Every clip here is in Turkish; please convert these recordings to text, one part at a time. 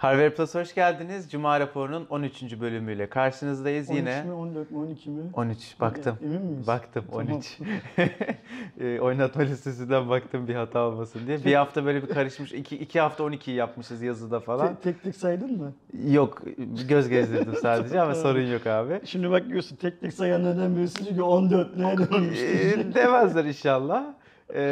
Harvard Plus hoş geldiniz. Cuma raporunun 13. bölümüyle karşınızdayız 13 yine. mi 14 mi 12 mi? 13 baktım. Emin miyiz? Baktım Tamam. 13. e, oynatma listesinden baktım bir hata olmasın diye. Bir hafta böyle bir karışmış. iki, iki hafta 12'yi yapmışız yazıda falan. Te- tek tek saydın mı? Yok göz gezdirdim sadece ama sorun yok abi. Şimdi bak diyorsun tek tek sayanlardan birisi diyor ki 14 nereden olmuştu? E, demezler inşallah. E,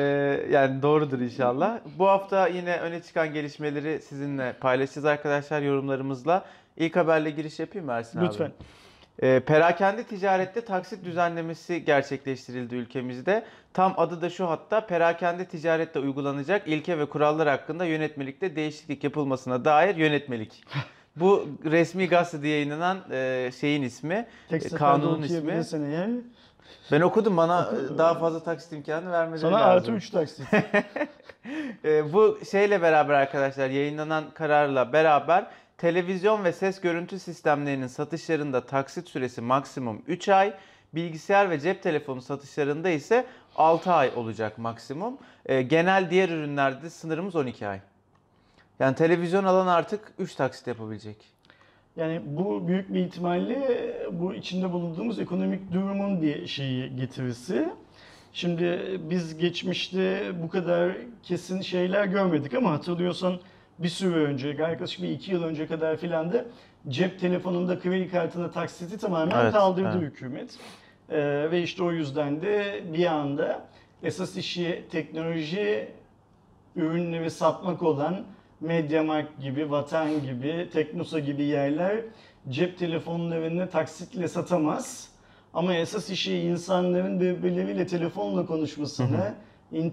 yani doğrudur inşallah. Bu hafta yine öne çıkan gelişmeleri sizinle paylaşacağız arkadaşlar yorumlarımızla. İlk haberle giriş yapayım mı Ersin abi? Lütfen. E, perakende ticarette taksit düzenlemesi gerçekleştirildi ülkemizde. Tam adı da şu hatta perakende ticarette uygulanacak ilke ve kurallar hakkında yönetmelikte değişiklik yapılmasına dair yönetmelik. Bu resmi gazetede yayınlanan e, şeyin ismi, Tek e, kanunun ismi. eğer Ben okudum bana e, daha fazla taksit imkanı vermeleri sana lazım. artı 3 taksit. E, bu şeyle beraber arkadaşlar yayınlanan kararla beraber televizyon ve ses görüntü sistemlerinin satışlarında taksit süresi maksimum 3 ay, bilgisayar ve cep telefonu satışlarında ise 6 ay olacak maksimum. E, genel diğer ürünlerde sınırımız 12 ay. Yani televizyon alan artık 3 taksit yapabilecek. Yani bu büyük bir ihtimalle bu içinde bulunduğumuz ekonomik durumun bir şeyi getirisi. Şimdi biz geçmişte bu kadar kesin şeyler görmedik ama hatırlıyorsan bir süre önce, yaklaşık bir iki yıl önce kadar filan da cep telefonunda kredi kartına taksiti tamamen Evet, kaldırdı evet. hükümet. Ee, ve işte o yüzden de bir anda esas işi teknoloji ürünleri satmak olan Mediamarkt gibi, Vatan gibi, Teknosa gibi yerler cep telefonlarını taksitle satamaz. Ama esas işi insanların birbirleriyle telefonla konuşmasını,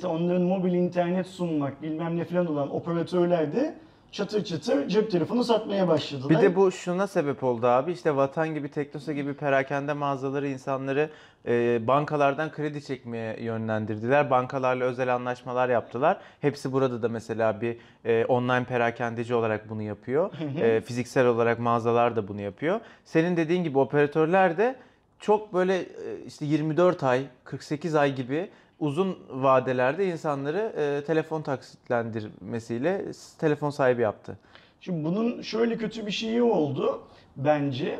onların mobil internet sunmak bilmem ne falan olan operatörler de çatır çatır cep telefonu satmaya başladılar. Bir de bu şuna sebep oldu abi işte Vatan gibi Teknosa gibi perakende mağazaları insanları e, bankalardan kredi çekmeye yönlendirdiler. Bankalarla özel anlaşmalar yaptılar. Hepsi burada da mesela bir e, online perakendeci olarak bunu yapıyor. E, fiziksel olarak mağazalar da bunu yapıyor. Senin dediğin gibi operatörler de çok böyle e, işte 24 ay, 48 ay gibi uzun vadelerde insanları e, telefon taksitlendirmesiyle telefon sahibi yaptı. Şimdi bunun şöyle kötü bir şeyi oldu bence.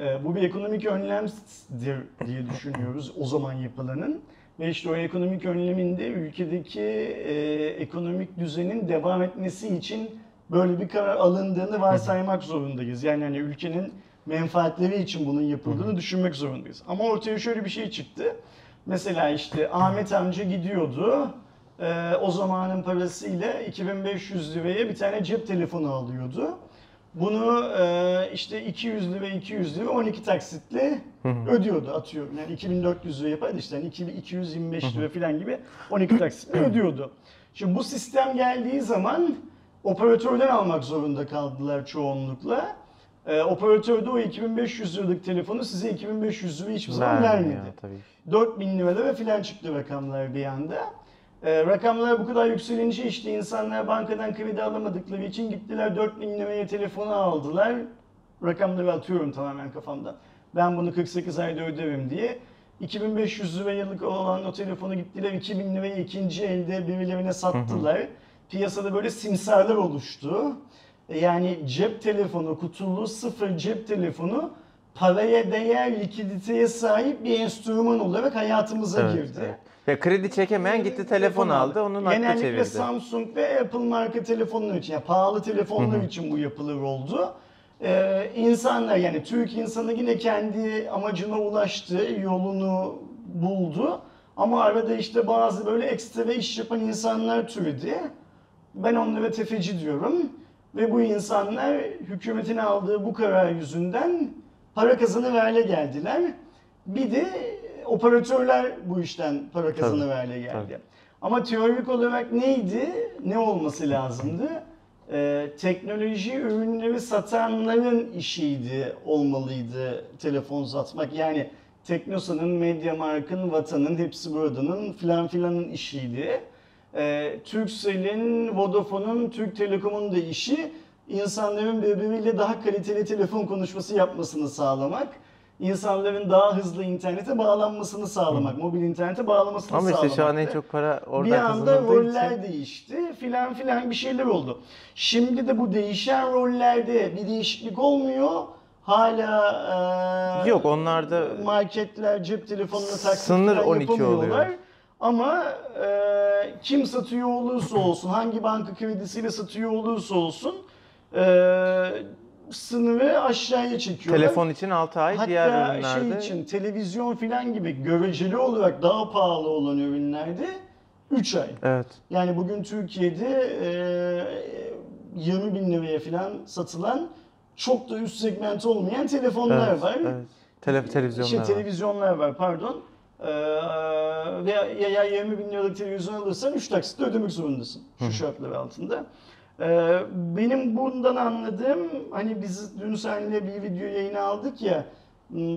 Ee, bu bir ekonomik önlemdir diye düşünüyoruz o zaman yapılanın. Ve işte o ekonomik önleminde ülkedeki e, ekonomik düzenin devam etmesi için böyle bir karar alındığını varsaymak zorundayız. Yani hani ülkenin menfaatleri için bunun yapıldığını düşünmek zorundayız. Ama ortaya şöyle bir şey çıktı. Mesela işte Ahmet amca gidiyordu. Ee, o zamanın parasıyla 2500 liraya bir tane cep telefonu alıyordu. Bunu e, işte 200 lira 200 lira 12 taksitle ödüyordu atıyorum. Yani 2400 lira yapardı işte yani 2- 225 lira falan gibi 12 taksitle ödüyordu. Şimdi bu sistem geldiği zaman operatörden almak zorunda kaldılar çoğunlukla. E, operatör de o 2500 liralık telefonu size 2500 lira hiçbir zaman Vermiyor vermedi. tabii. 4000 liralara falan çıktı rakamlar bir anda. Ee, rakamlar bu kadar yükselince işte insanlar bankadan kredi alamadıkları için gittiler 4000 liraya telefonu aldılar. Rakamları atıyorum tamamen kafamda. Ben bunu 48 ayda öderim diye. 2500 lira yıllık olan o telefonu gittiler 2000 liraya ikinci elde birilerine sattılar. Piyasada böyle simsarlar oluştu. Yani cep telefonu, kutulu sıfır cep telefonu paraya değer likiditeye sahip bir enstrüman olarak hayatımıza Evet, girdi. evet. Ya kredi çekemeyen gitti telefon aldı, onun hakkı Genellikle çevirdi. Samsung ve Apple marka telefonlar için, yani pahalı telefonlar için bu yapılır oldu. Ee, insanlar yani Türk insanı yine kendi amacına ulaştı, yolunu buldu. Ama arada işte bazı böyle ekstra iş yapan insanlar türedi. Ben onlara tefeci diyorum. Ve bu insanlar hükümetin aldığı bu karar yüzünden para kazanır hale geldiler. Bir de operatörler bu işten para kazanır hale geldi. tabii. Ama teorik olarak neydi? Ne olması lazımdı? Ee, teknoloji ürünleri satanların işiydi, olmalıydı telefon satmak. Yani Teknosa'nın, Mediamarkt'ın, Vatan'ın, hepsi buradanın filan filanın işiydi. Ee, Turkcell'in, Vodafone'un, Türk Telekom'un da işi insanların birbiriyle daha kaliteli telefon konuşması yapmasını sağlamak. insanların daha hızlı internete bağlanmasını sağlamak, mobil internete bağlamasını Ama sağlamak. işte şu an en çok para oradan bir anda kazanıldığı roller için. değişti filan filan bir şeyler oldu. Şimdi de bu değişen rollerde bir değişiklik olmuyor. Hala e, Yok, onlarda marketler cep telefonuna taksit Sınır falan 12 yapamıyorlar. Ama e, kim satıyor olursa olsun, hangi banka kredisiyle satıyor olursa olsun e, sınırı aşağıya çekiyorlar. Telefon için 6 ay, Hatta diğer şey ürünlerde için televizyon filan gibi göreceli olarak daha pahalı olan ürünlerde 3 ay. Evet. Yani bugün Türkiye'de e, 20 bin liraya falan satılan çok da üst segment olmayan telefonlar Evet. var. evet. Tele, televizyonlar Şey, var. televizyonlar var pardon. Ee, ve ya, ya 20 bin liralık televizyon alırsan 3 taksitle ödemek zorundasın şu şartlar altında. Ee, benim bundan anladığım hani biz dün seninle bir video yayını aldık ya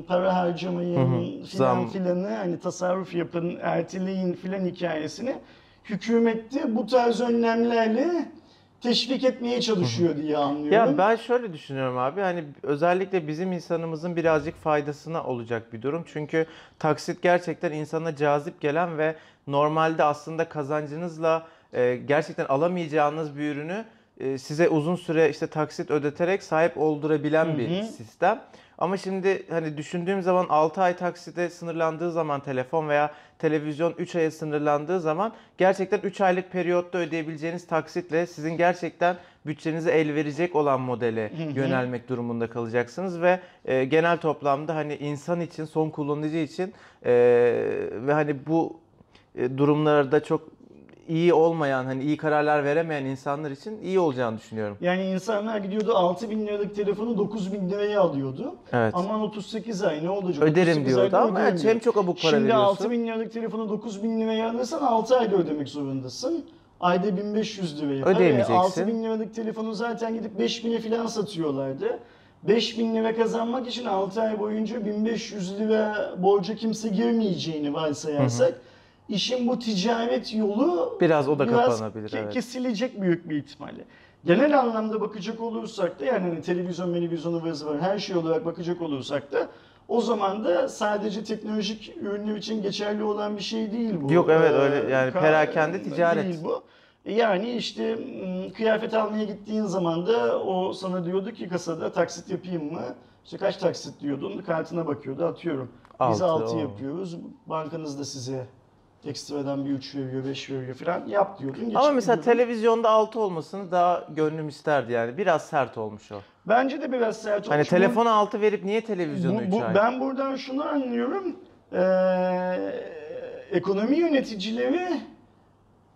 para harcamayın Hı hı, filan filanı hani tasarruf yapın erteleyin filan hikayesini hükümette bu tarz önlemlerle teşvik etmeye çalışıyor diye anlıyorum. Ya ben şöyle düşünüyorum abi hani özellikle bizim insanımızın birazcık faydasına olacak bir durum. Çünkü taksit gerçekten insana cazip gelen ve normalde aslında kazancınızla e, gerçekten alamayacağınız bir ürünü e, size uzun süre işte taksit ödeterek sahip oldurabilen bir Hı hı. sistem. Ama şimdi hani düşündüğüm zaman 6 ay taksite sınırlandığı zaman telefon veya televizyon 3 aya sınırlandığı zaman gerçekten 3 aylık periyotta ödeyebileceğiniz taksitle sizin gerçekten bütçenize el verecek olan modele yönelmek durumunda kalacaksınız ve e, genel toplamda hani insan için, son kullanıcı için e, ve hani bu e, durumlarda çok iyi olmayan, hani iyi kararlar veremeyen insanlar için iyi olacağını düşünüyorum. Yani insanlar gidiyordu 6 bin liralık telefonu 9 bin liraya alıyordu. Evet. Aman 38 ay ne olacak? Öderim 38 diyordu ama öderim hem çok abuk para Şimdi veriyorsun. 6 bin liralık telefonu 9 bin liraya alırsan 6 ayda ödemek zorundasın. Ayda 1500 lira yapar. Ödeyemeyeceksin. 6 bin liralık telefonu zaten gidip 5000'e falan satıyorlardı. 5000 lira kazanmak için 6 ay boyunca 1500 lira borca kimse girmeyeceğini varsayarsak işin bu ticaret yolu Biraz o da biraz kapanabilir, ke- evet. kesilecek büyük bir ihtimalle. Genel anlamda bakacak olursak da yani hani televizyon, televizyon ıvır zıvır her şey olarak bakacak olursak da o zaman da sadece teknolojik ürünler için geçerli olan bir şey değil bu. Yok, evet, Ee, öyle yani ka- perakende ticaret. Değil bu. Yani işte m, kıyafet almaya gittiğin zaman da o sana diyordu ki kasada taksit yapayım mı? İşte kaç taksit diyordun, kartına bakıyordu atıyorum. Biz Altı, 6 o. yapıyoruz, bankanız da size ekstradan bir 3 veriyor, 5 veriyor falan yap diyordun. Ama mesela gidiyordun. televizyonda 6 olmasını daha gönlüm isterdi yani. Biraz sert olmuş o. Bence de biraz sert Hani olmuş. Bu- telefona 6 verip niye televizyonu bu- 3 bu- ay? Ben buradan şunu anlıyorum. Ee, ekonomi yöneticileri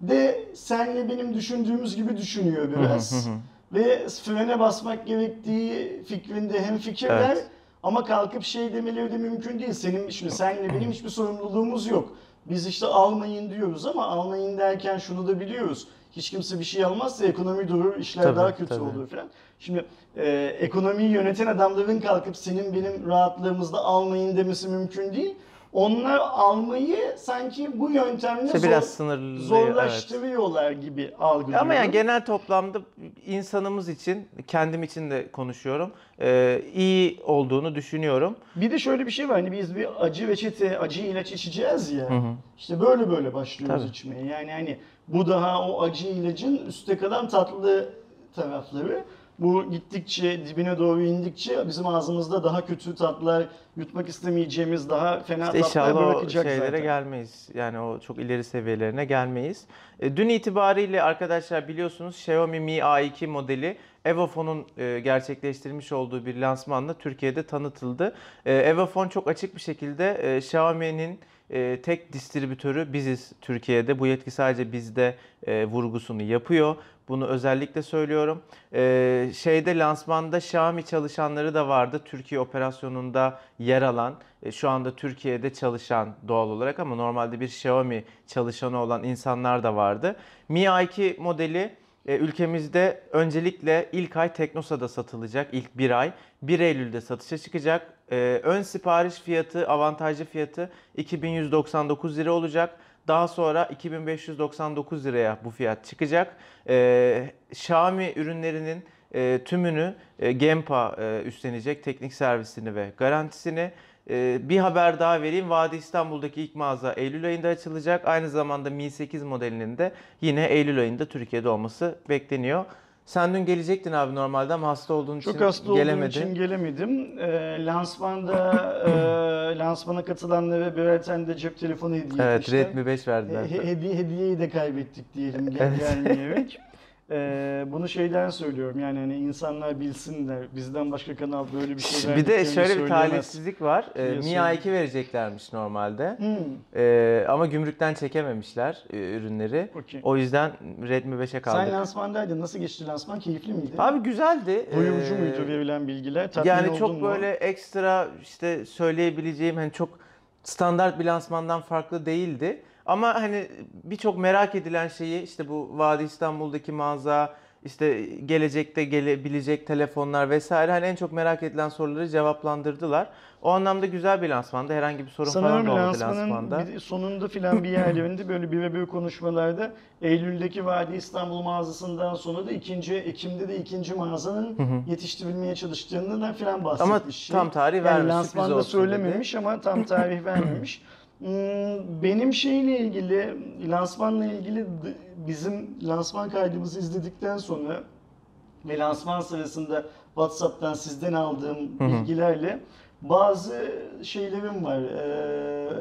de senle benim düşündüğümüz gibi düşünüyor biraz. Ve frene basmak gerektiği fikrinde hem fikirler Evet. ama kalkıp şey demeleri de mümkün değil. Senin şimdi senle benim hiçbir sorumluluğumuz yok. Biz işte almayın diyoruz ama almayın derken şunu da biliyoruz. Hiç kimse bir şey almazsa ekonomi durur, işler Tabii, daha kötü tabii. olur falan. Şimdi e, ekonomiyi yöneten adamların kalkıp senin benim rahatlığımızda almayın demesi mümkün değil. Onlar almayı sanki bu yöntemle İşte zor- biraz sınırlı. evet. zorlaştırıyorlar gibi algılıyorum. Ama yani genel toplamda insanımız için, kendim için de konuşuyorum, e, iyi olduğunu düşünüyorum. Bir de şöyle bir şey var hani biz bir acı reçete, acı ilaç içeceğiz ya. Hı hı. İşte böyle böyle başlıyoruz Tabii. içmeye. Yani hani bu daha o acı ilacın üstte kalan tatlı tarafları. Bu gittikçe dibine doğru indikçe bizim ağzımızda daha kötü tatlar, yutmak istemeyeceğimiz daha fena İşte tatlar o bırakacak şeylere zaten. gelmeyiz. Yani o çok ileri seviyelerine gelmeyiz. E, Dün itibariyle arkadaşlar biliyorsunuz Xiaomi Mi A2 modeli Evofon'un e, gerçekleştirmiş olduğu bir lansmanla Türkiye'de tanıtıldı. E, Evofon çok açık bir şekilde e, Xiaomi'nin e, tek distribütörü biziz Türkiye'de. Bu yetki sadece bizde e, vurgusunu yapıyor. Bunu özellikle söylüyorum. E, şeyde lansmanda Xiaomi çalışanları da vardı. Türkiye operasyonunda yer alan, e, şu anda Türkiye'de çalışan doğal olarak ama normalde bir Xiaomi çalışanı olan insanlar da vardı. Mi A2 modeli e, ülkemizde öncelikle ilk ay Teknosa'da satılacak. ilk bir ay. 1 Eylül'de satışa çıkacak. E, ön sipariş fiyatı, avantajlı fiyatı 2199 lira olacak. Daha sonra 2599 liraya bu fiyat çıkacak. E, Xiaomi ürünlerinin e, tümünü e, Gempa e, üstlenecek teknik servisini ve garantisini. e, bir haber daha vereyim. Vadi İstanbul'daki ilk mağaza Eylül ayında açılacak. Aynı zamanda Mi 8 modelinin de yine Eylül ayında Türkiye'de olması bekleniyor. Sen dün gelecektin abi normalde ama hasta olduğun için Çok hasta olduğum gelemedin. için gelemedim. E, lansmanda e, lansmana katılanlara birer tane de cep telefonu hediye Evet etmişler. Redmi 5 verdiler. He- hediye, hediyeyi de kaybettik diyelim gel Evet. gelmeyerek. Ee, bunu şeyden söylüyorum yani hani insanlar bilsinler bizden başka kanal böyle bir şey Bir de şöyle bir talihsizlik var. Ee, diye Mi söyleyeyim. A2 vereceklermiş normalde. Hmm, Ee, ama gümrükten çekememişler e, ürünleri. okey. O yüzden Redmi 5'e Sen kaldık. lansmandaydın. Nasıl geçti lansman? Keyifli miydi? Abi güzeldi. Doyurucu Ee, muydu verilen bilgiler? Tatmin Yani çok mu? böyle ekstra işte söyleyebileceğim hani çok standart bir lansmandan farklı değildi. Ama hani birçok merak edilen şeyi işte bu Vadi İstanbul'daki mağaza, işte gelecekte gelebilecek telefonlar vesaire hani en çok merak edilen soruları cevaplandırdılar. O anlamda güzel bir lansmandı. Herhangi bir sorun Sanırım falan olmadı lansmanın lansmanda. bir- sonunda filan bir yerlerinde böyle birebir konuşmalarda Eylül'deki Vadi İstanbul mağazasından sonra da ikinci Ekim'de de ikinci mağazanın yetiştirilmeye çalıştığından filan bahsetmiş. Ama tam tarih yani vermiş, sürpriz lansmanda söylememiş ama tam tarih vermemiş. Hmm, Benim şeyle ilgili, lansmanla ilgili bizim lansman kaydımızı izledikten sonra ve lansman sırasında WhatsApp'tan sizden aldığım bilgilerle bazı şeylerim var, eee,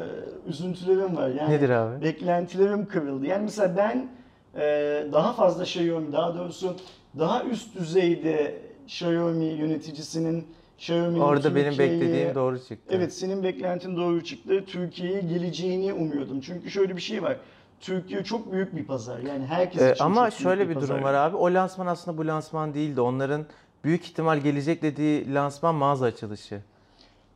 üzüntülerim var. Yani Nedir abi? beklentilerim kırıldı. Yani mesela ben eee, daha fazla Xiaomi, daha doğrusu daha üst düzeyde Xiaomi yöneticisinin Xiaomi'nin Orada benim beklediğim doğru çıktı. Evet senin beklentin doğru çıktı. Türkiye'ye geleceğini umuyordum. Çünkü şöyle bir şey var. Türkiye çok büyük bir pazar. Yani herkes Ee, için ama çok büyük şöyle bir pazar. durum var abi. O lansman aslında bu lansman değildi. Onların büyük ihtimal gelecek dediği lansman mağaza açılışı.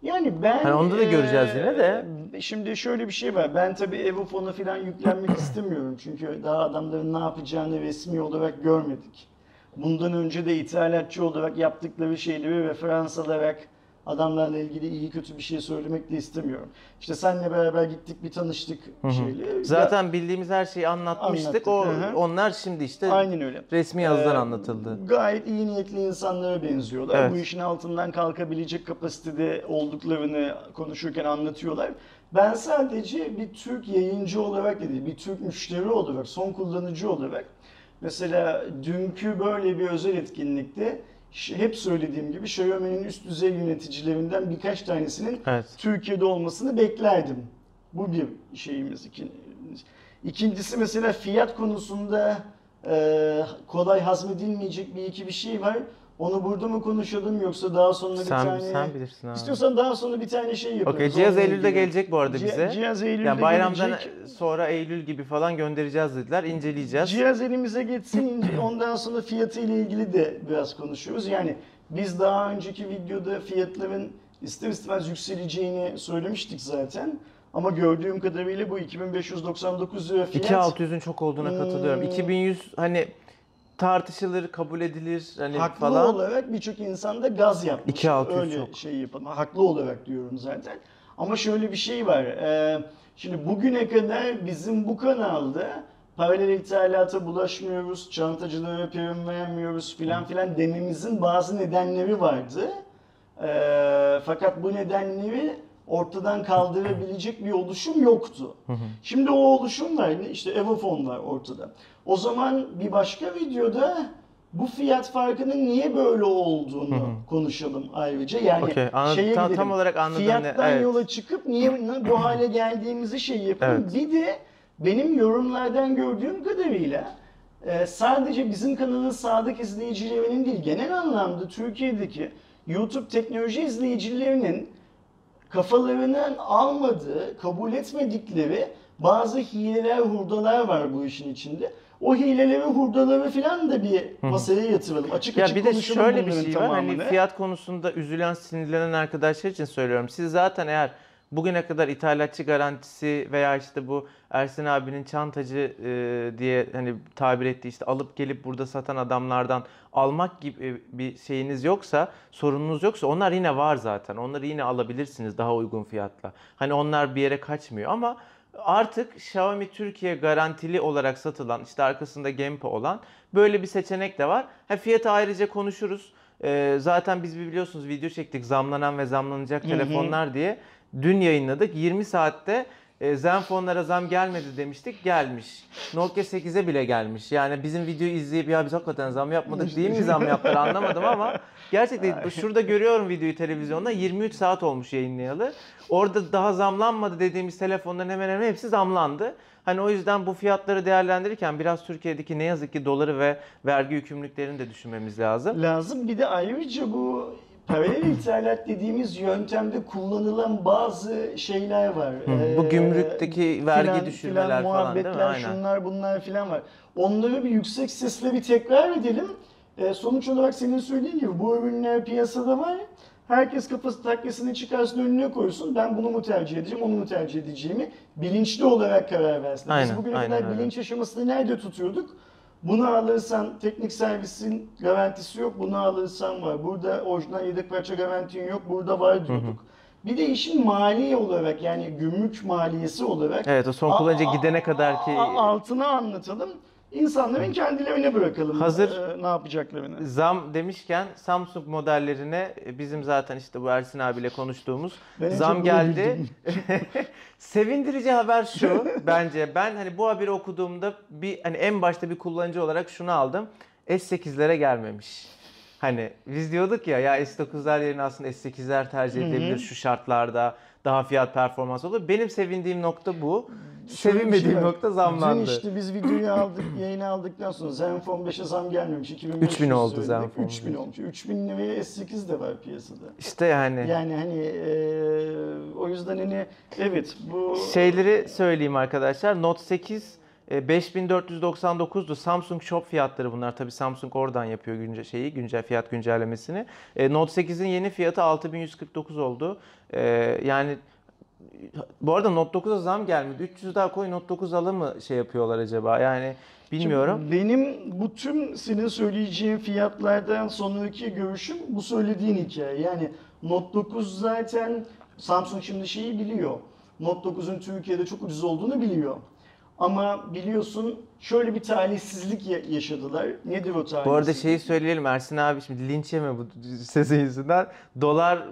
Yani ben... Hani onda da göreceğiz yine de. Şimdi şöyle bir şey var. Ben tabii Evofon'a falan yüklenmek istemiyorum. Çünkü daha adamların ne yapacağını resmi olarak görmedik. Bundan önce de ithalatçı olarak yaptıkları şeyleri referans alarak adamlarla ilgili iyi kötü bir şey söylemek de istemiyorum. İşte seninle beraber gittik bir tanıştık şeyle. Zaten bildiğimiz her şeyi anlatmıştık. Anlattık, O hı onlar şimdi işte Aynen öyle. resmi yazıdan Ee, anlatıldı. Gayet iyi niyetli insanlara benziyorlar. Evet. Bu işin altından kalkabilecek kapasitede olduklarını konuşurken anlatıyorlar. Ben sadece bir Türk yayıncı olarak da değil, bir Türk müşteri olarak, son kullanıcı olarak mesela dünkü böyle bir özel etkinlikte hep söylediğim gibi Xiaomi'nin üst düzey yöneticilerinden birkaç tanesinin Evet. Türkiye'de olmasını beklerdim. Bu bir şeyimiz. İkin- İkincisi mesela fiyat konusunda kolay hazmedilmeyecek bir iki bir şey var. Onu burada mı konuşalım yoksa daha sonra bir Sen tane... sen bilirsin abi. İstiyorsan daha sonra bir tane şey yaparız. Okey cihaz Eylül'de ilgili. gelecek bu arada bize. Cihaz Eylül'de Yani bayramdan gelecek. sonra Eylül gibi falan göndereceğiz dediler. İnceleyeceğiz. Cihaz elimize geçsin ondan sonra fiyatı ile ilgili de biraz konuşuyoruz. Yani biz daha önceki videoda fiyatların ister istemez yükseleceğini söylemiştik zaten. Ama gördüğüm kadarıyla bu 2599 lira fiyat. 2600'ün çok olduğuna katılıyorum. Hmm. 2100 hani tartışılır, kabul edilir hani Haklı falan. olarak birçok insan da gaz yapmış. 2600 Öyle çok. şey yapalım. Haklı olarak diyorum zaten. Ama şöyle bir şey var. Ee, şimdi bugüne kadar bizim bu kanalda paralel ithalata bulaşmıyoruz, çantacılara prim vermiyoruz filan filan dememizin bazı nedenleri vardı. Ee, fakat bu nedenleri ortadan kaldırabilecek bir oluşum yoktu. Şimdi o oluşum var. İşte Evofon var ortada. O zaman bir başka videoda bu fiyat farkının niye böyle olduğunu konuşalım ayrıca. Yani Okey, anladım. şeye Tam- gidelim. tam olarak anladım Fiyattan evet. yola çıkıp niye bu hale geldiğimizi şey yapalım. Evet. Bir de benim yorumlardan gördüğüm kadarıyla e, sadece bizim kanalın sadık izleyicilerinin değil genel anlamda Türkiye'deki YouTube teknoloji izleyicilerinin kafalarının almadığı, kabul etmedikleri bazı hileler, hurdalar var bu işin içinde. O hileleri, hurdaları falan da bir masaya yatıralım. Açık Ya açık bir de şöyle bir şey var. Hani fiyat konusunda üzülen, sinirlenen arkadaşlar için söylüyorum. Siz zaten eğer bugüne kadar ithalatçı garantisi veya işte bu Ersin abinin çantacı e, diye hani tabir ettiği işte alıp gelip burada satan adamlardan almak gibi bir şeyiniz yoksa, sorununuz yoksa onlar yine var zaten. Onları yine alabilirsiniz daha uygun fiyatla. Hani onlar bir yere kaçmıyor ama artık Xiaomi Türkiye garantili olarak satılan işte arkasında Gempa olan böyle bir seçenek de var. Ha, fiyatı ayrıca konuşuruz. Ee, zaten biz biliyorsunuz video çektik zamlanan ve zamlanacak telefonlar diye. Dün yayınladık. 20 saatte e, Zenfonlara zam gelmedi demiştik. Gelmiş. Nokia 8'e bile gelmiş. Yani bizim videoyu izleyip ya biz hakikaten zam yapmadık değil mi zam yaptılar anlamadım ama gerçekten şurada görüyorum videoyu televizyonda 23 saat olmuş yayınlayalı. Orada daha zamlanmadı dediğimiz telefonların hemen hemen hepsi zamlandı. Hani o yüzden bu fiyatları değerlendirirken biraz Türkiye'deki ne yazık ki doları ve vergi yükümlülüklerini de düşünmemiz lazım. Lazım. Bir de ayrıca bu paralel ithalat dediğimiz yöntemde kullanılan bazı şeyler var. Hı, bu gümrükteki vergi filan- düşürmeler filan falan değil mi? muhabbetler, Aynen. şunlar bunlar filan var. Onları bir yüksek sesle bir tekrar edelim. Ee, sonuç olarak senin söylediğin gibi bu ürünler piyasada var. Herkes kafası takkesini çıkarsın önüne koysun. Ben bunu mu tercih edeceğim, onu mu tercih edeceğimi bilinçli olarak karar versin. Aynen, Biz bugüne aynen kadar öyle. bilinç aşamasını nerede tutuyorduk? Bunu alırsan teknik servisin garantisi yok, bunu alırsan var. Burada orijinal yedek parça garantin yok, burada var diyorduk. Bir de işin mali olarak yani gümrük maliyesi olarak Evet o son kullanıcı gidene kadar ki altına anlatalım. İnsanların kendilerine bırakalım Hazır- e, ne yapacaklarını. Zam demişken Samsung modellerine e, bizim zaten işte bu Ersin abiyle konuştuğumuz Ben en zam geldi. Sevindirici haber şu bence ben hani bu haberi okuduğumda bir hani en başta bir kullanıcı olarak şunu aldım. S8'lere gelmemiş. Hani biz diyorduk ya ya S9'lar yerine aslında S8'ler tercih edilebilir şu şartlarda daha fiyat performans olur. Benim sevindiğim nokta bu. Bir Sevinmediğim şey nokta zamlandı. Dün işte biz videoyu aldık, yayını aldıktan sonra Zenfone 5'e zam gelmemiş. 2500 3000 oldu Zenfone 3000 beş. olmuş. 3000 liraya S8 de var piyasada. İşte yani. Yani hani e, o yüzden hani evet bu Şeyleri söyleyeyim arkadaşlar. Note 8 e, 5499'du. Samsung Shop fiyatları bunlar. Tabii Samsung oradan yapıyor günce şeyi, güncel fiyat güncellemesini. E, Note 8'in yeni fiyatı 6149 oldu. E, yani bu arada Note 9'a zam gelmedi. 300 daha koy Note 9 alır mı şey yapıyorlar acaba? Yani bilmiyorum. Şimdi benim bu tüm senin söyleyeceğin fiyatlardan sonraki görüşüm bu söylediğin hikaye. Yani Note 9 zaten Samsung şimdi şeyi biliyor. Note 9'un Türkiye'de çok ucuz olduğunu biliyor. Ama biliyorsun şöyle bir talihsizlik ya- yaşadılar. Nedir o talihsizlik? Bu arada şeyi söyleyelim Ersin abi şimdi linç yeme bu sesin yüzünden. Dolar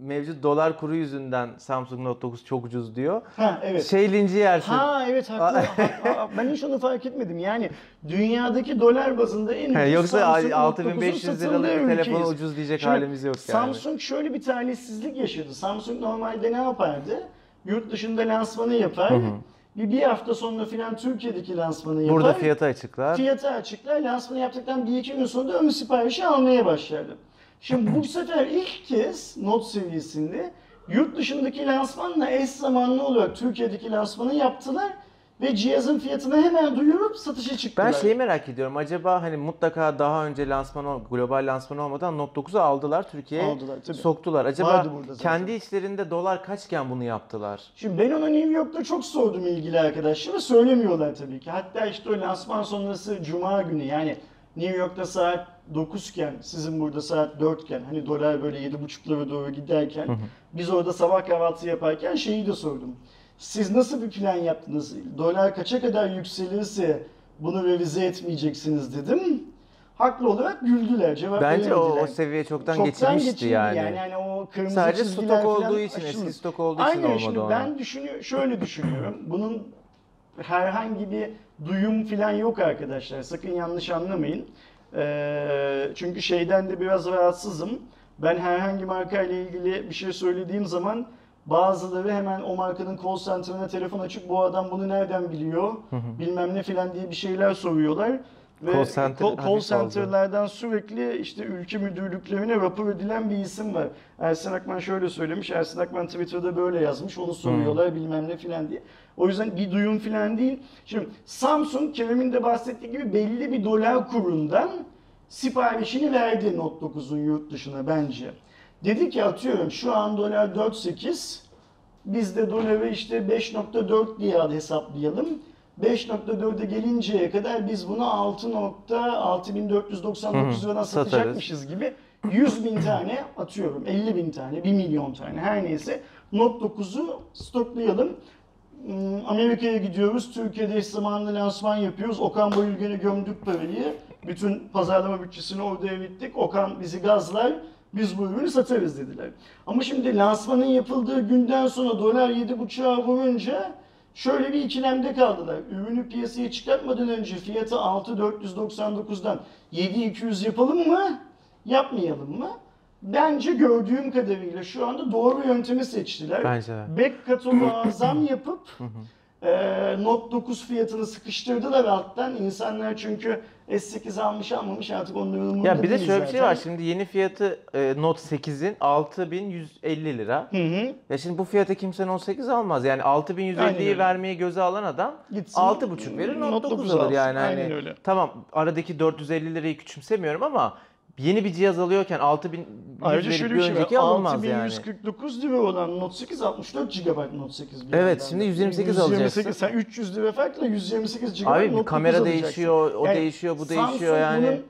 mevcut dolar kuru yüzünden Samsung Note 9 çok ucuz diyor. Ha evet. Şey linci yersin. Ha evet haklı. Ha, ben hiç onu fark etmedim. Yani dünyadaki dolar bazında en ucuz Yoksa Samsung Note 9'un 6500 satıldığı liralık bir telefonu ucuz diyecek Şimdi halimiz yok yani. Samsung şöyle bir talihsizlik yaşadı. Samsung normalde ne yapardı? Yurt dışında lansmanı yapar. Bir, bir hafta sonra filan Türkiye'deki lansmanı yapar. Burada fiyatı açıklar. Fiyatı açıklar. Lansmanı yaptıktan bir iki gün sonra da ön siparişi almaya başlardı. Şimdi bu sefer ilk kez Note seviyesinde yurt dışındaki lansmanla eş zamanlı olarak Türkiye'deki lansmanı yaptılar ve cihazın fiyatını hemen duyurup satışa çıktılar. Ben şeyi merak ediyorum. Acaba hani mutlaka daha önce lansman global lansman olmadan Note 9'u aldılar Türkiye'ye Aldılar, tabii. soktular. Acaba Vardı burada zaten. kendi içlerinde dolar kaçken bunu yaptılar? Şimdi ben ona New York'ta çok sordum ilgili arkadaşlara. Söylemiyorlar tabii ki. Hatta işte o lansman sonrası Cuma günü yani New York'ta saat 9 iken sizin burada saat 4 iken hani dolar böyle 7.5'lara doğru giderken biz orada sabah kahvaltı yaparken şeyi de sordum. Siz nasıl bir plan yaptınız? Dolar kaça kadar yükselirse bunu revize etmeyeceksiniz dedim. Haklı olarak güldüler. Cevap Bence o, o seviye çoktan, Çoktan geçilmişti geçildi yani. yani. Yani o kırmızı Sadece stok olduğu için, aşıldı. eski stok olduğu için Aynen olmadı şimdi ona. ben düşünüyor, şöyle düşünüyorum. Bunun herhangi bir duyum falan yok arkadaşlar. Sakın yanlış anlamayın. Ee, çünkü şeyden de biraz rahatsızım. Ben herhangi marka ile ilgili bir şey söylediğim zaman bazıları hemen o markanın call center'ına telefon açıp bu adam bunu nereden biliyor bilmem ne filan diye bir şeyler soruyorlar. Ve Call center call, call center'lardan sürekli işte ülke müdürlüklerine rapor edilen bir isim var. Ersin Akman şöyle söylemiş, Ersin Akman Twitter'da böyle yazmış, onu soruyorlar bilmem ne filan diye. O yüzden bir duyum filan değil. Şimdi Samsung Kerem'in de bahsettiği gibi belli bir dolar kurundan siparişini verdi Note 9'un yurt dışına bence. Dedi ki atıyorum şu an dolar 4.8 biz de doları işte 5.4 diye hesaplayalım. 5.4'e gelinceye kadar biz bunu 6.6499 liradan satacakmışız gibi 100 bin tane atıyorum 50 bin tane 1 milyon tane her neyse Note 9'u stoklayalım. Hmm, Amerika'ya gidiyoruz. Türkiye'de eş zamanlı lansman yapıyoruz. Okan Bayülgen'e gömdük parayı. Bütün pazarlama bütçesini orada erittik. Okan bizi gazlar. Biz bu ürünü satarız dediler. Ama şimdi lansmanın yapıldığı günden sonra dolar 7.5'a vurunca şöyle bir ikilemde kaldılar. Ürünü piyasaya çıkartmadan önce fiyatı 6.499'dan 7.200 yapalım mı? Yapmayalım mı? Bence gördüğüm kadarıyla şu anda doğru yöntemi seçtiler. Bence de. Back kataloğa zam yapıp e, Note 9 fiyatını sıkıştırdılar alttan. İnsanlar çünkü S8 almış almamış artık onların umurunda Ya bir de değil şöyle bir şey zaten. var. Şimdi yeni fiyatı e, Note 8'in 6150 lira. Hı hı. Ya şimdi bu fiyata kimse Note 8 almaz. Yani Aynen 6150'yi öyle. vermeye göze alan adam Gitsin, 6,5 verir Note, Note 9 9 alır alsın. yani. Hani, Aynen öyle. Tamam aradaki 450 lirayı küçümsemiyorum ama yeni bir cihaz alıyorken 6100 Ayrıca şöyle bir bir şey var. alınmaz yani. 6149 lira olan Note 8 64 GB Note 8. bir Evet, şimdi da. 128 alacaksın. Sen 300 lira farkla 128 GB Abi Note 9 kamera değişiyor, o Yani değişiyor, bu değişiyor yani. bunun-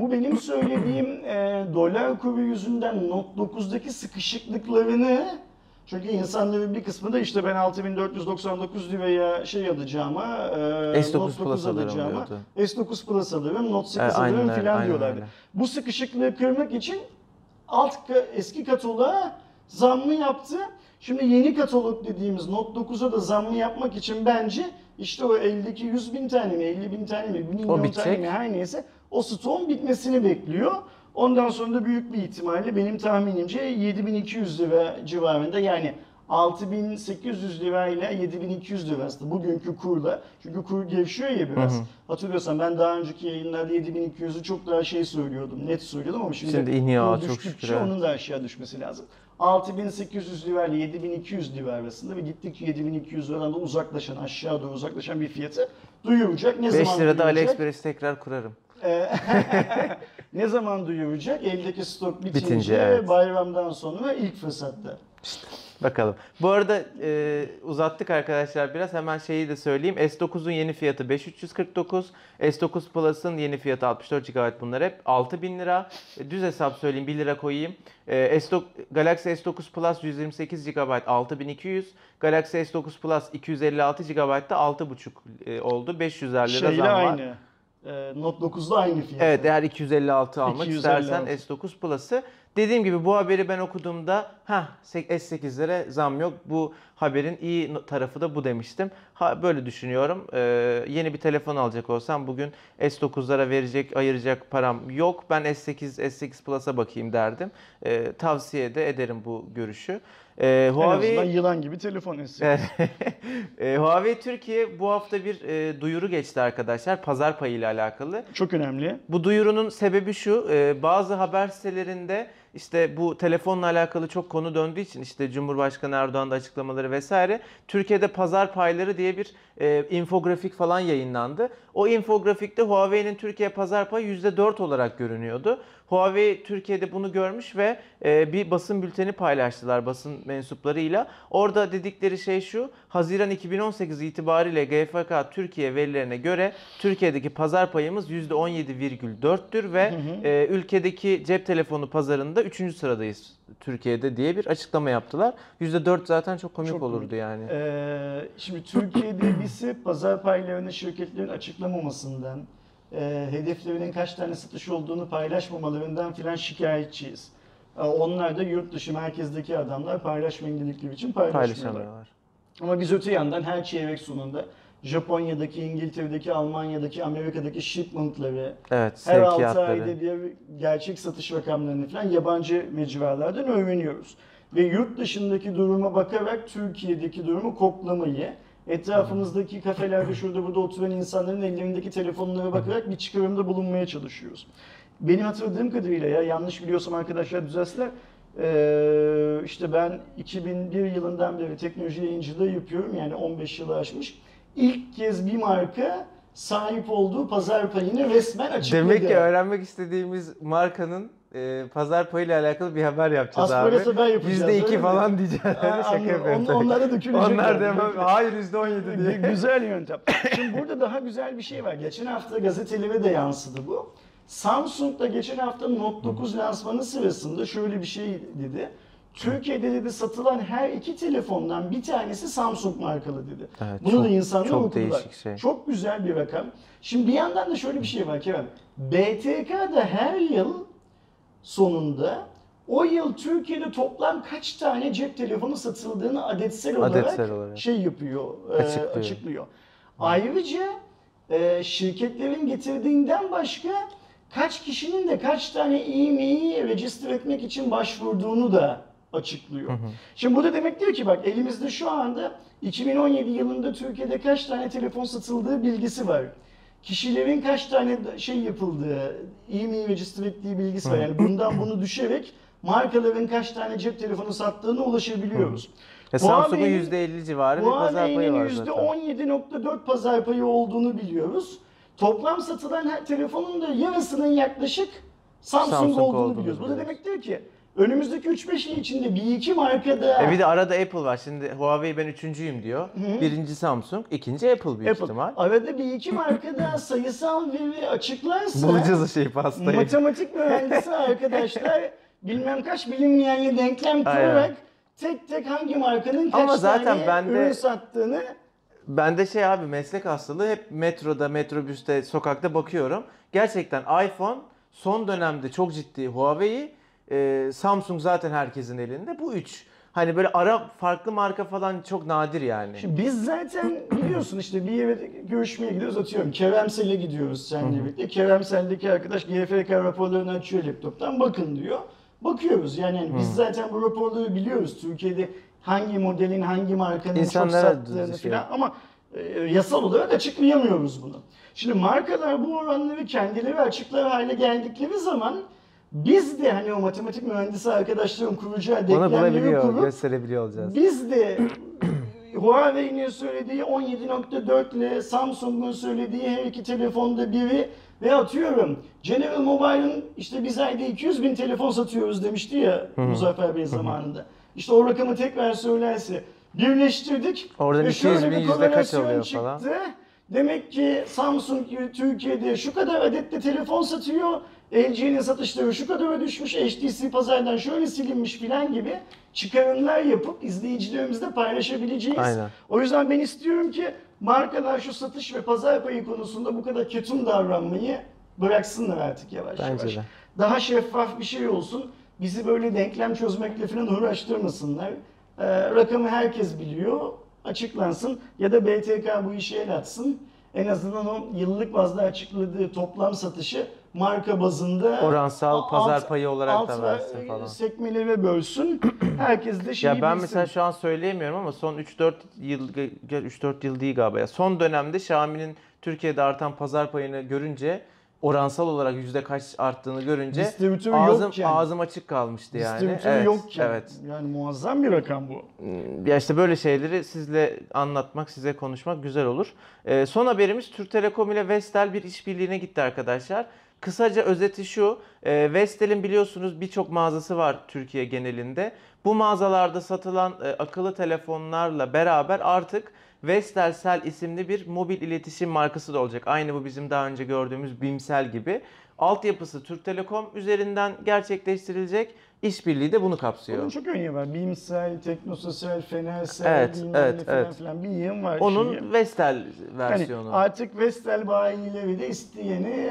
bu benim söylediğim e, dolar kuru yüzünden Note 9'daki sıkışıklıklarını çünkü insanların bir kısmı da işte ben 6499 liraya şey alacağıma e, S9 Note 9 Plus alırım alacağıma diyordu. S9 Plus alırım, Note 8 E, alırım filan diyorlardı. Bu sıkışıklığı kırmak için alt eski kataloğa zammı yaptı. Şimdi yeni katalog dediğimiz Note 9'a da zammı yapmak için bence işte o eldeki 100 bin tane mi, 50 bin tane mi, 1 milyon tane mi her neyse o stoğun bitmesini bekliyor. Ondan sonra da büyük bir ihtimalle benim tahminimce 7200 lira civarında yani 6800 lirayla 7200 lira aslında bugünkü kurla. Çünkü kur gevşiyor ya biraz. Hı hı. Hatırlıyorsan ben daha önceki yayınlarda 7200'ü çok daha şey söylüyordum, net söylüyordum ama şimdi, Şimdi iniyor, çok şükür, onun da aşağı düşmesi lazım. 6800 lira ile 7200 lira arasında ve gittikçe 7200 liradan da uzaklaşan, aşağı doğru uzaklaşan bir fiyatı duyuracak. Ne 5 zaman lirada? AliExpress tekrar kurarım. Ne zaman duyuracak? Eldeki stok bitince, Bitince, evet. bayramdan sonra ilk fırsatta. Bakalım. Bu arada e, uzattık arkadaşlar biraz. Hemen şeyi de söyleyeyim. S9'un yeni fiyatı 5349. S9 Plus'ın yeni fiyatı 64 GB bunlar hep 6000 lira. E, düz hesap söyleyeyim 1 lira koyayım. E, S9, Galaxy S9 Plus 128 GB 6200. Galaxy S9 Plus 256 GB da 6,5 e, oldu. 500 lira Şeyle zam var. aynı. Ee, Note 9'da aynı fiyat. Evet eğer 256 almak 256. istersen S9 Plus'ı. Dediğim gibi bu haberi ben okuduğumda ha S8'lere zam yok. Bu haberin iyi tarafı da bu demiştim. Ha böyle düşünüyorum. Ee, yeni bir telefon alacak olsam bugün S9'lara verecek, ayıracak param yok. Ben S8, S8 Plus'a bakayım derdim. Ee, tavsiye de ederim bu görüşü. Ee, En azından Huawei yılan gibi telefon eski. Evet. e, Huawei Türkiye bu hafta bir e, duyuru geçti arkadaşlar pazar payı ile alakalı. Çok önemli. Bu duyurunun sebebi şu, e, bazı haber sitelerinde işte bu telefonla alakalı çok konu döndüğü için işte Cumhurbaşkanı Erdoğan'da açıklamaları vesaire Türkiye'de pazar payları diye bir e, infografik falan yayınlandı. O infografikte Huawei'nin Türkiye pazar payı %4 olarak görünüyordu. Huawei Türkiye'de bunu görmüş ve e, bir basın bülteni paylaştılar basın mensuplarıyla. Orada dedikleri şey şu, Haziran 2018 itibariyle GFK Türkiye verilerine göre Türkiye'deki pazar payımız %17,4'tür ve e, ülkedeki cep telefonu pazarında 3. sıradayız Türkiye'de diye bir açıklama yaptılar. %4 zaten çok komik Çok olurdu komik. yani. Ee, şimdi Türkiye'de bizi pazar paylarını şirketlerin açıklamamasından, e, hedeflerinin kaç tane satış olduğunu paylaşmamalarından filan şikayetçiyiz. Ee, onlar da yurt dışı merkezdeki adamlar paylaşmayın dedikleri için paylaşmıyorlar. Ama biz öte yandan her çeyrek sonunda Japonya'daki, İngiltere'deki, Almanya'daki, Amerika'daki shipmentları, Evet, her 6 sevkiyatları. ayda bir gerçek satış rakamlarını falan yabancı mecralardan öğreniyoruz. Ve yurt dışındaki duruma bakarak Türkiye'deki durumu koklamayı, etrafımızdaki kafelerde şurada burada oturan insanların ellerindeki telefonlara bakarak bir çıkarımda bulunmaya çalışıyoruz. Benim hatırladığım kadarıyla ya yanlış biliyorsam arkadaşlar düzelsinler. İşte ben 2001 yılından beri teknoloji yayıncılığı yapıyorum yani 15 yılı aşmış. İlk kez bir marka sahip olduğu pazar payını resmen açıkladı. Demek ki öğrenmek istediğimiz markanın e, pazar payı ile alakalı bir haber yapacağız Asparas abi. haber yapacağız, %2 öyle mi? falan diyeceğiz. Aa, Şaka yapıyorum. On- tabii. onlar da dökülecek. Onlar da yani. hemen hayır %17 diye. Güzel yöntem. Şimdi burada daha güzel bir şey var. Geçen hafta gazetelere de yansıdı bu. Samsung da geçen hafta Note 9 lansmanı sırasında şöyle bir şey dedi. Türkiye'de dedi satılan her iki telefondan bir tanesi Samsung markalı dedi. Evet, Bunu çok- da insanlar çok okudular. değişik şey. Çok güzel bir rakam. Şimdi bir yandan da şöyle bir şey var Kerem. BTK da her yıl sonunda o yıl Türkiye'de toplam kaç tane cep telefonu satıldığını adetsel olarak, Adetsel olarak. şey yapıyor, e, Açıklıyor. açıklıyor. Ayrıca e, şirketlerin getirdiğinden başka kaç kişinin de kaç tane e-mail'i register etmek için başvurduğunu da açıklıyor. Şimdi bu da demek diyor ki bak elimizde şu anda 2017 yılında Türkiye'de kaç tane telefon satıldığı bilgisi var. Kişilerin kaç tane şey yapıldığı, e-mail register ettiği bilgisi var. Yani bundan bunu düşerek markaların kaç tane cep telefonu sattığına ulaşabiliyoruz. Ya Samsung'un Huawei'nin- %50 civarı bir pazar payı var zaten. %17.4 pazar payı olduğunu biliyoruz. Toplam satılan her telefonun da yarısının yaklaşık Samsung, Samsung olduğunu, olduğunu biliyoruz. Bu da biliyoruz. demek diyor ki önümüzdeki 3-5 yıl içinde bir iki markada E bir de arada Apple var. Şimdi Huawei ben üçüncüyüm diyor. Birinci Samsung, ikinci Apple büyük Apple. ihtimal. Arada bir iki markada sayısal veri açıklarsa Bulacağız o şeyi pastayı. matematik mühendisi arkadaşlar bilmem kaç bilinmeyenle denklem kurarak tek tek hangi markanın kaç Ama zaten tane bende- ürün sattığını Bende şey abi meslek hastalığı hep metroda, metrobüste, sokakta bakıyorum. Gerçekten iPhone son dönemde çok ciddi Huawei, e, Samsung zaten herkesin elinde. Bu üç. Hani böyle ara farklı marka falan çok nadir yani. Şimdi biz zaten biliyorsun işte bir yere görüşmeye gidiyoruz atıyorum. Keremsel'e gidiyoruz seninle birlikte. Keremsel'deki arkadaş GFK raporlarını açıyor laptoptan bakın diyor. Bakıyoruz yani biz zaten bu raporları biliyoruz. Türkiye'de hangi modelin hangi markanın İnsanlara çok sattığını şey- falan ama e, yasal olarak açıklayamıyoruz bunu. Şimdi markalar bu oranları kendileri açıklar hale geldikleri zaman biz de hani o matematik mühendisi arkadaşların kuracağı Onu denklemleri bulabiliyor, kurup gösterebiliyor olacağız. biz de Huawei'nin söylediği 17.4 ile Samsung'un söylediği her iki telefonda biri ve atıyorum General Mobile'ın işte biz ayda 200 bin telefon satıyoruz demişti ya Muzaffer Bey zamanında. İşte o rakamı tekrar söylerse birleştirdik. Oradan ve 200 şöyle bin bir yüzde kaç korelasyon oluyor çıktı. falan. Demek ki Samsung Türkiye'de şu kadar adette telefon satıyor. LG'nin satışları şu kadar düşmüş, HTC pazardan şöyle silinmiş filan gibi çıkarımlar yapıp izleyicilerimizle paylaşabileceğiz. Aynen. O yüzden ben istiyorum ki markalar şu satış ve pazar payı konusunda bu kadar ketum davranmayı bıraksınlar artık yavaş Bence yavaş. de. Daha şeffaf bir şey olsun. Bizi böyle denklem çözmekle falan uğraştırmasınlar. Ee, rakamı herkes biliyor. Açıklansın ya da BTK bu işe el atsın. En azından o yıllık bazda açıkladığı toplam satışı marka bazında Oransal alt- pazar payı olarak alt da versin ve- falan. sekmelere bölsün. Herkes de şeyi Ya ben bilsin. mesela şu an söyleyemiyorum ama son 3-4 yıl 3-4 yıl değil galiba ya. Son dönemde Xiaomi'nin Türkiye'de artan pazar payını görünce oransal olarak yüzde kaç arttığını görünce Distribütörü ağzım yokken. ağzım açık kalmıştı yani. Distribütörü Evet, yokken. Evet. Yani muazzam bir rakam bu. Ya işte böyle şeyleri sizle anlatmak, size konuşmak güzel olur. Ee, son haberimiz Türk Telekom ile Vestel bir işbirliğine gitti arkadaşlar. Kısaca özeti şu, e, Vestel'in biliyorsunuz birçok mağazası var Türkiye genelinde. Bu mağazalarda satılan e, akıllı telefonlarla beraber artık Vestelcell isimli bir mobil iletişim markası da olacak. Aynı bu bizim daha önce gördüğümüz Bimsel gibi. Altyapısı Türk Telekom üzerinden gerçekleştirilecek. İşbirliği de bunu kapsıyor. Onun çok önemi var. Bimsel, Teknososel, Fenersel, Evet, evet, falan evet. filan bir yığın var. Onun şeyi. Vestel Yani versiyonu. artık Vestel bayileri de isteyene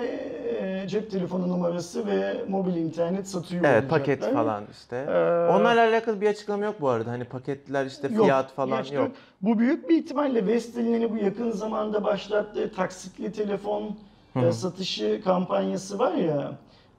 cep telefonu numarası ve mobil internet satıyor Evet olacaklar. paket falan işte. Ee, Onlarla alakalı bir açıklama yok bu arada. Hani paketler işte Yok, fiyat falan işte yok. Bu büyük bir ihtimalle Vestel'in hani bu yakın zamanda başlattığı taksitli telefon e, satışı kampanyası var ya.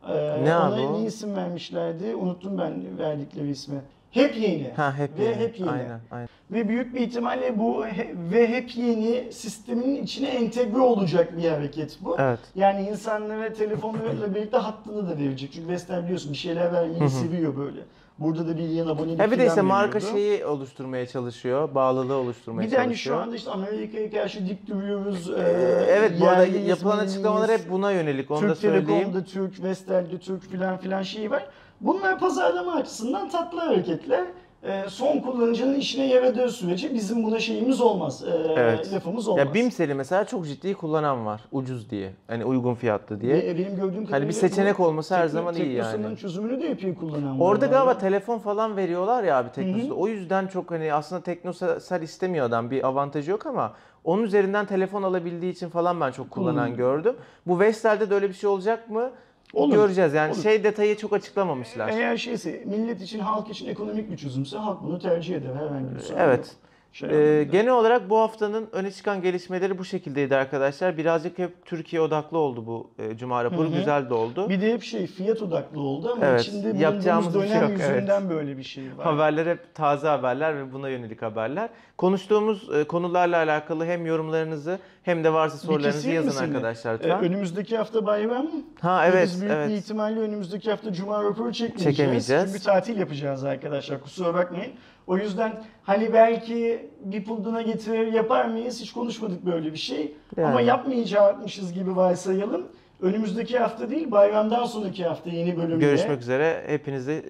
e, Ne ona abi o? ne isim vermişlerdi? Unuttum ben verdikleri ismi. Hep yeni. Ha hep Ve yeni. hep yeni. Aynen, aynen. Ve büyük bir ihtimalle bu he- ve hep yeni sistemin içine entegre olacak bir hareket bu. Evet. Yani insanlara telefonlarıyla birlikte hattını da verecek. Çünkü Vestel biliyorsun bir şeyler vermeyi seviyor böyle. Burada da bir yeni abonelik Ha bir de falan işte marka veriyordu. şeyi oluşturmaya çalışıyor. Bağlılığı oluşturmaya Bir de hani çalışıyor. şu anda işte Amerika'ya karşı dik duruyoruz. Ee, evet bu arada yapılan açıklamalar hep buna yönelik. Onu da Türk söyleyeyim. Telekom'da Türk, Vestel'de Türk filan filan şeyi var. Bunlar pazarlama açısından tatlı hareketler. E, son kullanıcının işine yaradığı sürece bizim buna şeyimiz olmaz. e, Evet. Lafımız olmaz. Ya Bimsel'i mesela çok ciddi kullanan var. Ucuz diye. Hani uygun fiyatlı diye. Ve benim gördüğüm kadarıyla bir seçenek bu olması her zaman iyi yani. Teknosa'nın çözümünü de epey kullanan var. Orada galiba galiba. telefon falan veriyorlar ya abi Teknosa'da. O yüzden çok hani aslında Teknosa'sal istemiyor adam. Bir avantajı yok ama onun üzerinden telefon alabildiği için falan ben çok kullanan gördüm. Bu Vestel'de de öyle bir şey olacak mı? Olur. Göreceğiz. Yani Olur. şey detayı çok açıklamamışlar. Eğer şeyse millet için, halk için ekonomik bir çözümse halk bunu tercih eder herhangi bir sorun Evet. yok. Şey Ee, genel olarak bu haftanın öne çıkan gelişmeleri bu şekildeydi arkadaşlar. Birazcık hep Türkiye odaklı oldu bu e, Cuma raporu. Hı hı. Güzel de oldu. Bir de hep şey fiyat odaklı oldu ama Evet, içinde yapacağımız bulunduğumuz bir şey dönem yok, evet. yüzünden böyle bir şey var. Haberler hep taze haberler ve buna yönelik haberler. Konuştuğumuz e, konularla alakalı hem yorumlarınızı hem de varsa Bir sorularınızı yazın seni? arkadaşlar lütfen. önümüzdeki hafta bayram. Ha Ve evet Biz büyük bir evet. ihtimalle önümüzdeki hafta Cuma raporu çekmeyeceğiz. Çekemeyeceğiz. Çünkü tatil yapacağız arkadaşlar kusura bakmayın. O yüzden hani belki bir pulduna getirir yapar mıyız hiç konuşmadık böyle bir şey. Yani. Ama yapmayacakmışız gibi varsayalım. Önümüzdeki hafta değil bayramdan sonraki hafta yeni bölümde. Görüşmek üzere. Hepinize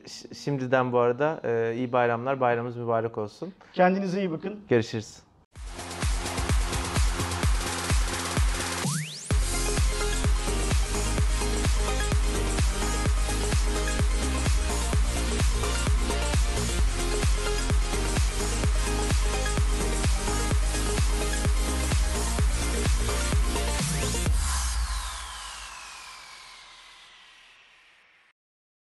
şimdiden bu arada e, iyi bayramlar. Bayramınız mübarek olsun. Kendinize iyi bakın. Görüşürüz.